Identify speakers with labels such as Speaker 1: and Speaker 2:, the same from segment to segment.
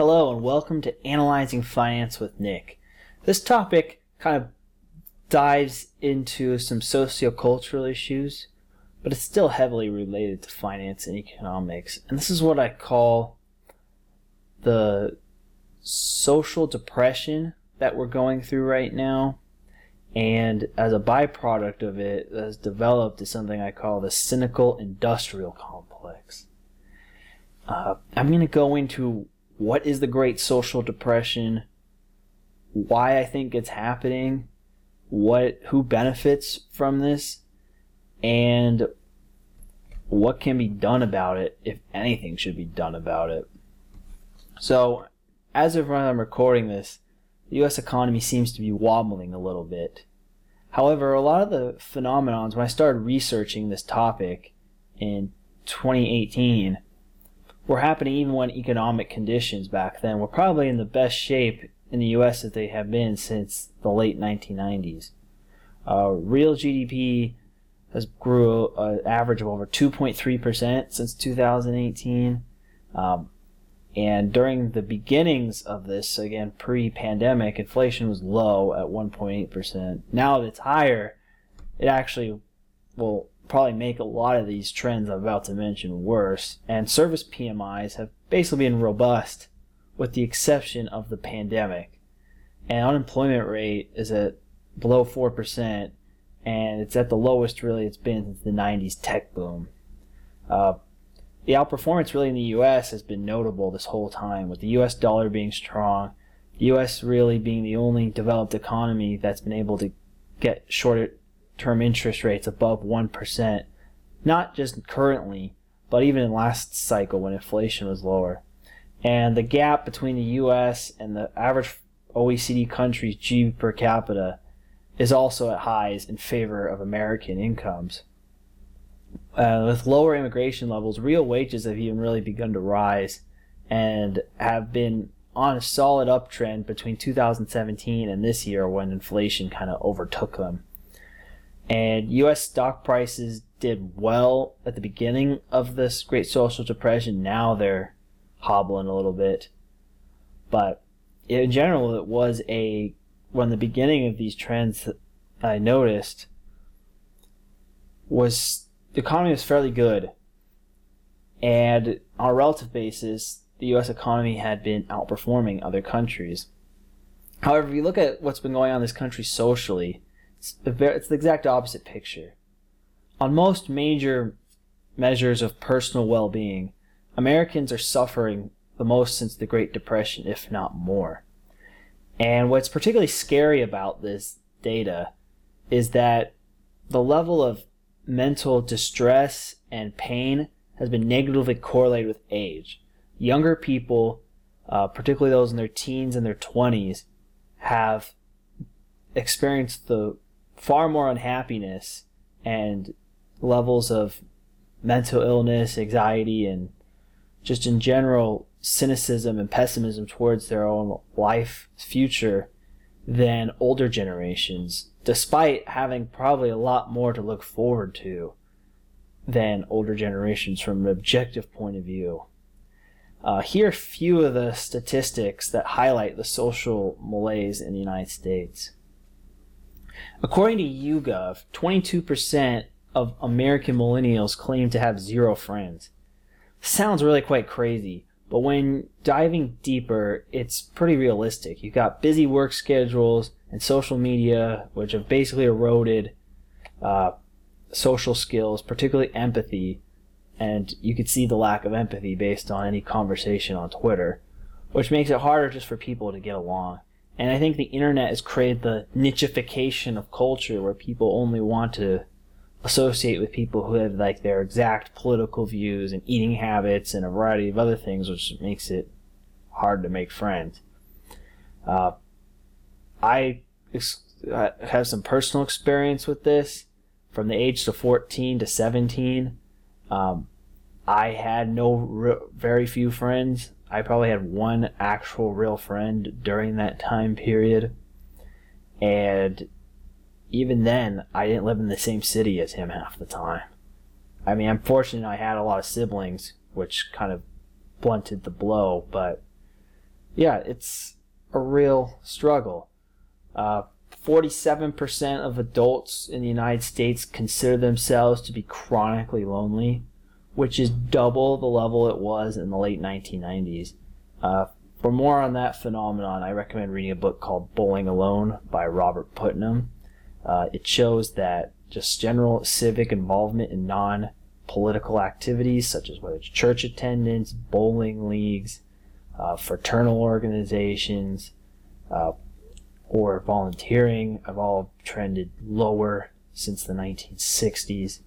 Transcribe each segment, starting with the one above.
Speaker 1: Hello and welcome to Analyzing Finance with Nick. This topic kind of dives into some sociocultural issues, but it's still heavily related to finance and economics. And this is what I call the social depression that we're going through right now. And as a byproduct of it, has developed is something I call the cynical industrial complex. Uh, I'm going to go into what is the Great Social Depression, why I think it's happening, what who benefits from this, and what can be done about it, if anything should be done about it. So, as of when I'm recording this, the U.S. economy seems to be wobbling a little bit. However, a lot of the phenomenons, when I started researching this topic in 2018, were happening even when economic conditions back then were probably in the best shape in the U.S. that they have been since the late 1990s. Uh, real GDP has grew an average of over 2.3% since 2018. Um, and during the beginnings of this, again, pre pandemic, inflation was low at 1.8%. Now that it's higher, it actually will probably make a lot of these trends I'm about to mention worse. And service PMIs have basically been robust, with the exception of the pandemic. And unemployment rate is at below 4%, and it's at the lowest really it's been since the 90s tech boom. Uh, the outperformance really in the U.S. has been notable this whole time, with the U.S. dollar being strong, the U.S. really being the only developed economy that's been able to get shorter term interest rates above 1%, not just currently, but even in last cycle when inflation was lower. And the gap between the US and the average OECD country's GDP per capita is also at highs in favor of American incomes. Uh, with lower immigration levels, real wages have even really begun to rise and have been on a solid uptrend between 2017 and this year when inflation kind of overtook them. And U.S. stock prices did well at the beginning of this great social depression. Now they're hobbling a little bit. But in general, it was a, when the beginning of these trends I noticed was the economy was fairly good. And on a relative basis, the U.S. economy had been outperforming other countries. However, if you look at what's been going on in this country socially, it's the, very, it's the exact opposite picture. On most major measures of personal well being, Americans are suffering the most since the Great Depression, if not more. And what's particularly scary about this data is that the level of mental distress and pain has been negatively correlated with age. Younger people, uh, particularly those in their teens and their 20s, have experienced the far more unhappiness and levels of mental illness, anxiety, and just in general cynicism and pessimism towards their own life future than older generations, despite having probably a lot more to look forward to than older generations from an objective point of view. Uh, here are a few of the statistics that highlight the social malaise in the United States. According to YouGov, 22% of American millennials claim to have zero friends. Sounds really quite crazy, but when diving deeper, it's pretty realistic. You've got busy work schedules and social media, which have basically eroded uh, social skills, particularly empathy, and you could see the lack of empathy based on any conversation on Twitter, which makes it harder just for people to get along. And I think the internet has created the nichification of culture where people only want to associate with people who have like their exact political views and eating habits and a variety of other things, which makes it hard to make friends. Uh, I ex- have some personal experience with this from the age of 14 to 17. Um, I had no re- very few friends. I probably had one actual real friend during that time period. And even then, I didn't live in the same city as him half the time. I mean, I'm fortunate I had a lot of siblings, which kind of blunted the blow, but yeah, it's a real struggle. Uh, 47% of adults in the United States consider themselves to be chronically lonely, which is double the level it was in the late 1990s. Uh, for more on that phenomenon, I recommend reading a book called Bowling Alone by Robert Putnam. Uh, it shows that just general civic involvement in non political activities, such as whether it's church attendance, bowling leagues, uh, fraternal organizations, uh, or volunteering, have all trended lower since the 1960s.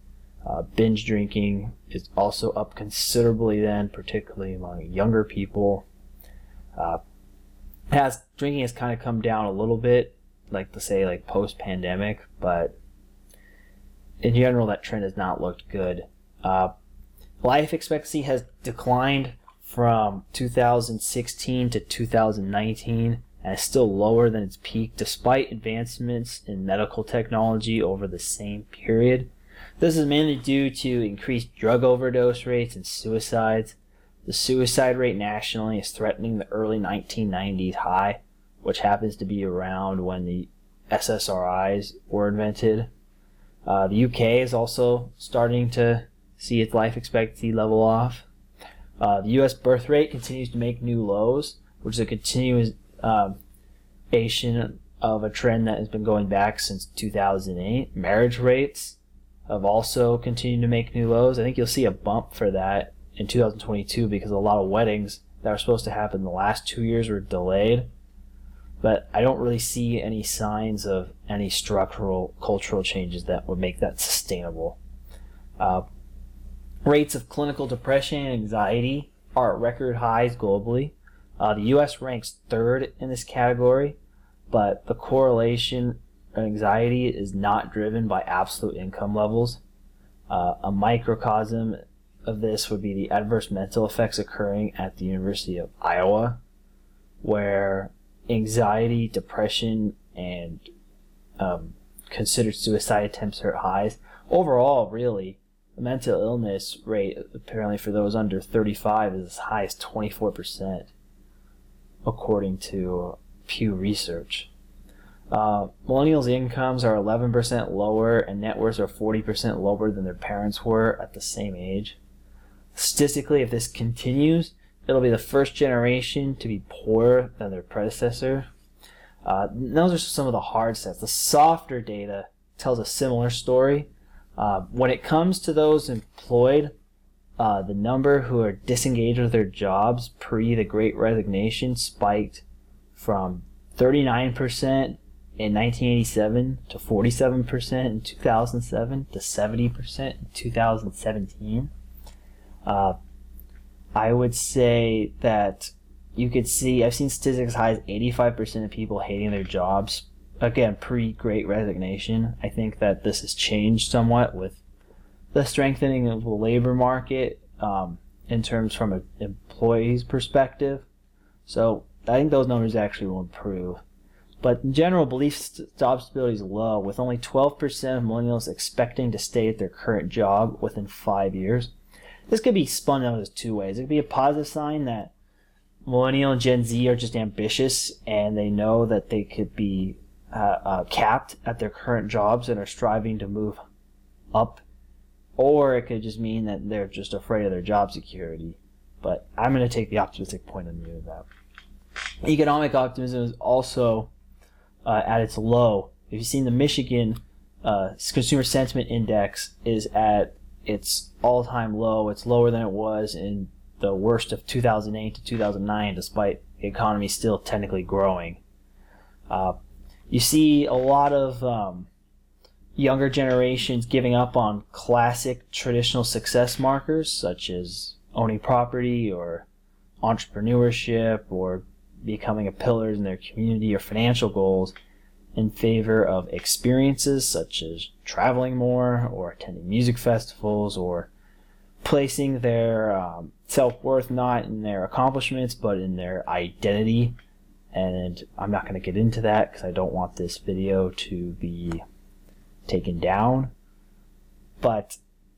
Speaker 1: Uh, binge drinking is also up considerably then, particularly among younger people. Uh, has drinking has kind of come down a little bit, like to say like post pandemic, but in general that trend has not looked good. Uh, life expectancy has declined from 2016 to 2019 and is still lower than its peak despite advancements in medical technology over the same period. This is mainly due to increased drug overdose rates and suicides. The suicide rate nationally is threatening the early 1990s high, which happens to be around when the SSRIs were invented. Uh, the UK is also starting to see its life expectancy level off. Uh, the U.S. birth rate continues to make new lows, which is a continuation um, of a trend that has been going back since 2008. Marriage rates have also continued to make new lows. I think you'll see a bump for that in 2022 because a lot of weddings that were supposed to happen the last two years were delayed. But I don't really see any signs of any structural cultural changes that would make that sustainable. Uh, rates of clinical depression and anxiety are at record highs globally. Uh, the U.S. ranks third in this category, but the correlation anxiety is not driven by absolute income levels. Uh, a microcosm of this would be the adverse mental effects occurring at the University of Iowa, where anxiety, depression, and um, considered suicide attempts are at highs. Overall, really, the mental illness rate, apparently for those under 35, is as high as 24%, according to Pew Research. Uh, millennials' incomes are 11% lower, and net worths are 40% lower than their parents were at the same age. Statistically, if this continues, it'll be the first generation to be poorer than their predecessor. Uh, those are some of the hard stats. The softer data tells a similar story. Uh, when it comes to those employed, uh, the number who are disengaged with their jobs pre the Great Resignation spiked from 39% in 1987 to 47% in 2007 to 70% in 2017. Uh, I would say that you could see, I've seen statistics as high as 85% of people hating their jobs. Again, pre great resignation. I think that this has changed somewhat with the strengthening of the labor market um, in terms from an employee's perspective. So I think those numbers actually will improve. But general, belief stability is low, with only 12% of millennials expecting to stay at their current job within five years. This could be spun out as two ways. It could be a positive sign that millennial and Gen Z are just ambitious and they know that they could be uh, uh, capped at their current jobs and are striving to move up. Or it could just mean that they're just afraid of their job security. But I'm going to take the optimistic point of view of that. Economic optimism is also uh, at its low. If you've seen the Michigan uh, Consumer Sentiment Index is at its all-time low. It's lower than it was in the worst of 2008 to 2009, despite the economy still technically growing. Uh, you see a lot of um, younger generations giving up on classic traditional success markers such as owning property or entrepreneurship or becoming a pillar in their community or financial goals in favor of experiences such as traveling more or attending music festivals or placing their um, self worth not in their accomplishments but in their identity. And I'm not going to get into that because I don't want this video to be taken down. But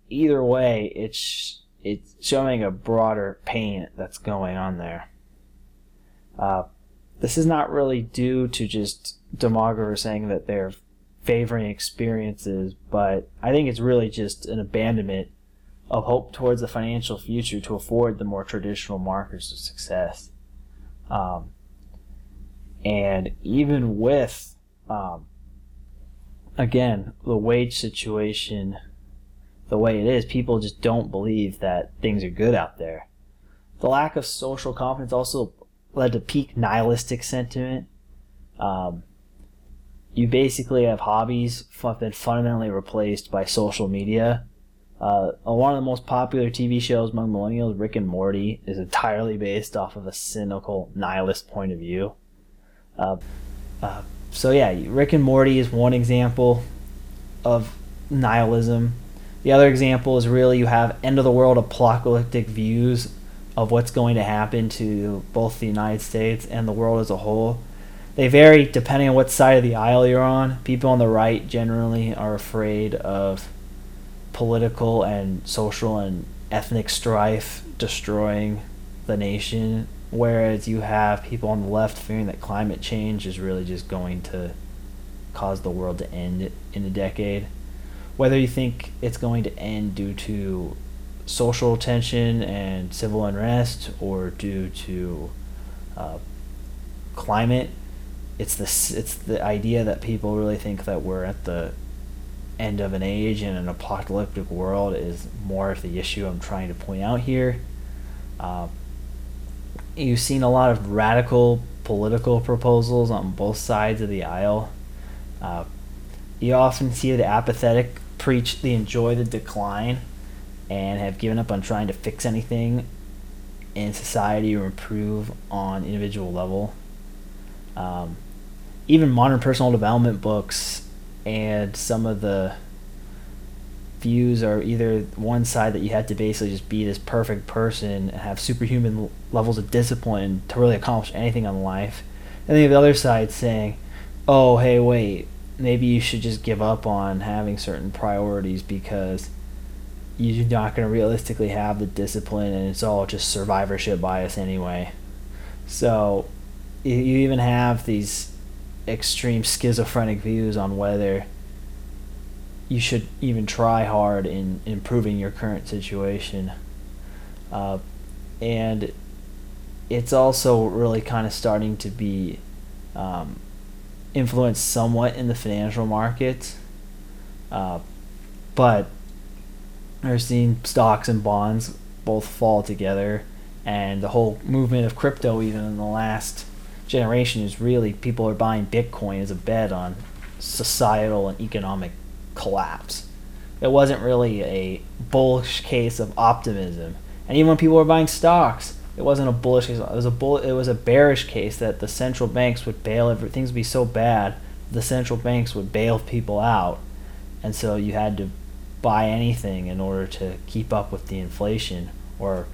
Speaker 1: either way, it's it's showing a broader pain that's going on there. Uh, this is not really due to just demographers saying that they're favoring experiences, but I think it's really just an abandonment of hope towards the financial future to afford the more traditional markers of success. Um, and even with, um, again, the wage situation the way it is, people just don't believe that things are good out there. The lack of social confidence also led to peak nihilistic sentiment. Um, you basically have hobbies have been fundamentally replaced by social media. Uh, one of the most popular TV shows among millennials, Rick and Morty, is entirely based off of a cynical nihilist point of view. Uh, uh, so yeah, Rick and Morty is one example of nihilism. The other example is really you have end of the world apocalyptic views of what's going to happen to both the United States and the world as a whole. They vary depending on what side of the aisle you're on. People on the right generally are afraid of political and social and ethnic strife destroying the nation, whereas you have people on the left fearing that climate change is really just going to cause the world to end in a decade. Whether you think it's going to end due to social tension and civil unrest or due to uh, climate. It's the it's the idea that people really think that we're at the end of an age and an apocalyptic world is more of the issue I'm trying to point out here. Uh, you've seen a lot of radical political proposals on both sides of the aisle. Uh, you often see the apathetic preach the enjoy the decline and have given up on trying to fix anything in society or improve on individual level. Um, even modern personal development books and some of the views are either one side that you have to basically just be this perfect person and have superhuman levels of discipline to really accomplish anything in life, and then the other side saying, "Oh, hey, wait, maybe you should just give up on having certain priorities because you're not going to realistically have the discipline and it's all just survivorship bias anyway. So you even have these extreme schizophrenic views on whether you should even try hard in improving your current situation. Uh, and it's also really kind of starting to be um, influenced somewhat in the financial markets. Uh, but we're seeing stocks and bonds both fall together, and the whole movement of crypto, even in the last generation, is really people are buying Bitcoin as a bet on societal and economic collapse. It wasn't really a bullish case of optimism, and even when people were buying stocks, it wasn't a bullish case. It was a bull. It was a bearish case that the central banks would bail. Every, things would be so bad, the central banks would bail people out, and so you had to buy anything in order to keep up with the inflation or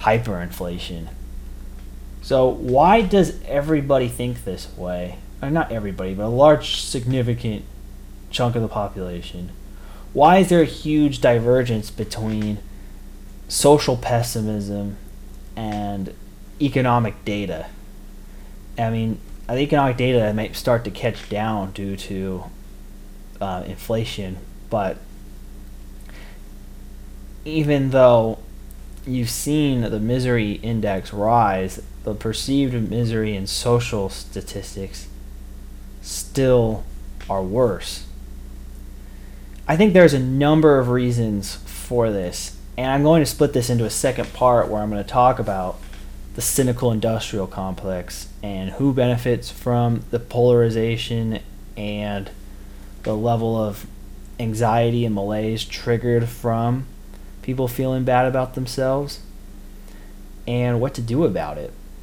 Speaker 1: hyperinflation. So why does everybody think this way? Or not everybody, but a large significant chunk of the population. Why is there a huge divergence between social pessimism and economic data? I mean, the economic data might start to catch down due to uh, inflation, but even though you've seen the misery index rise, the perceived misery and social statistics still are worse. I think there's a number of reasons for this, and I'm going to split this into a second part where I'm going to talk about the cynical industrial complex and who benefits from the polarization and the level of anxiety and malaise triggered from people feeling bad about themselves and what to do about it.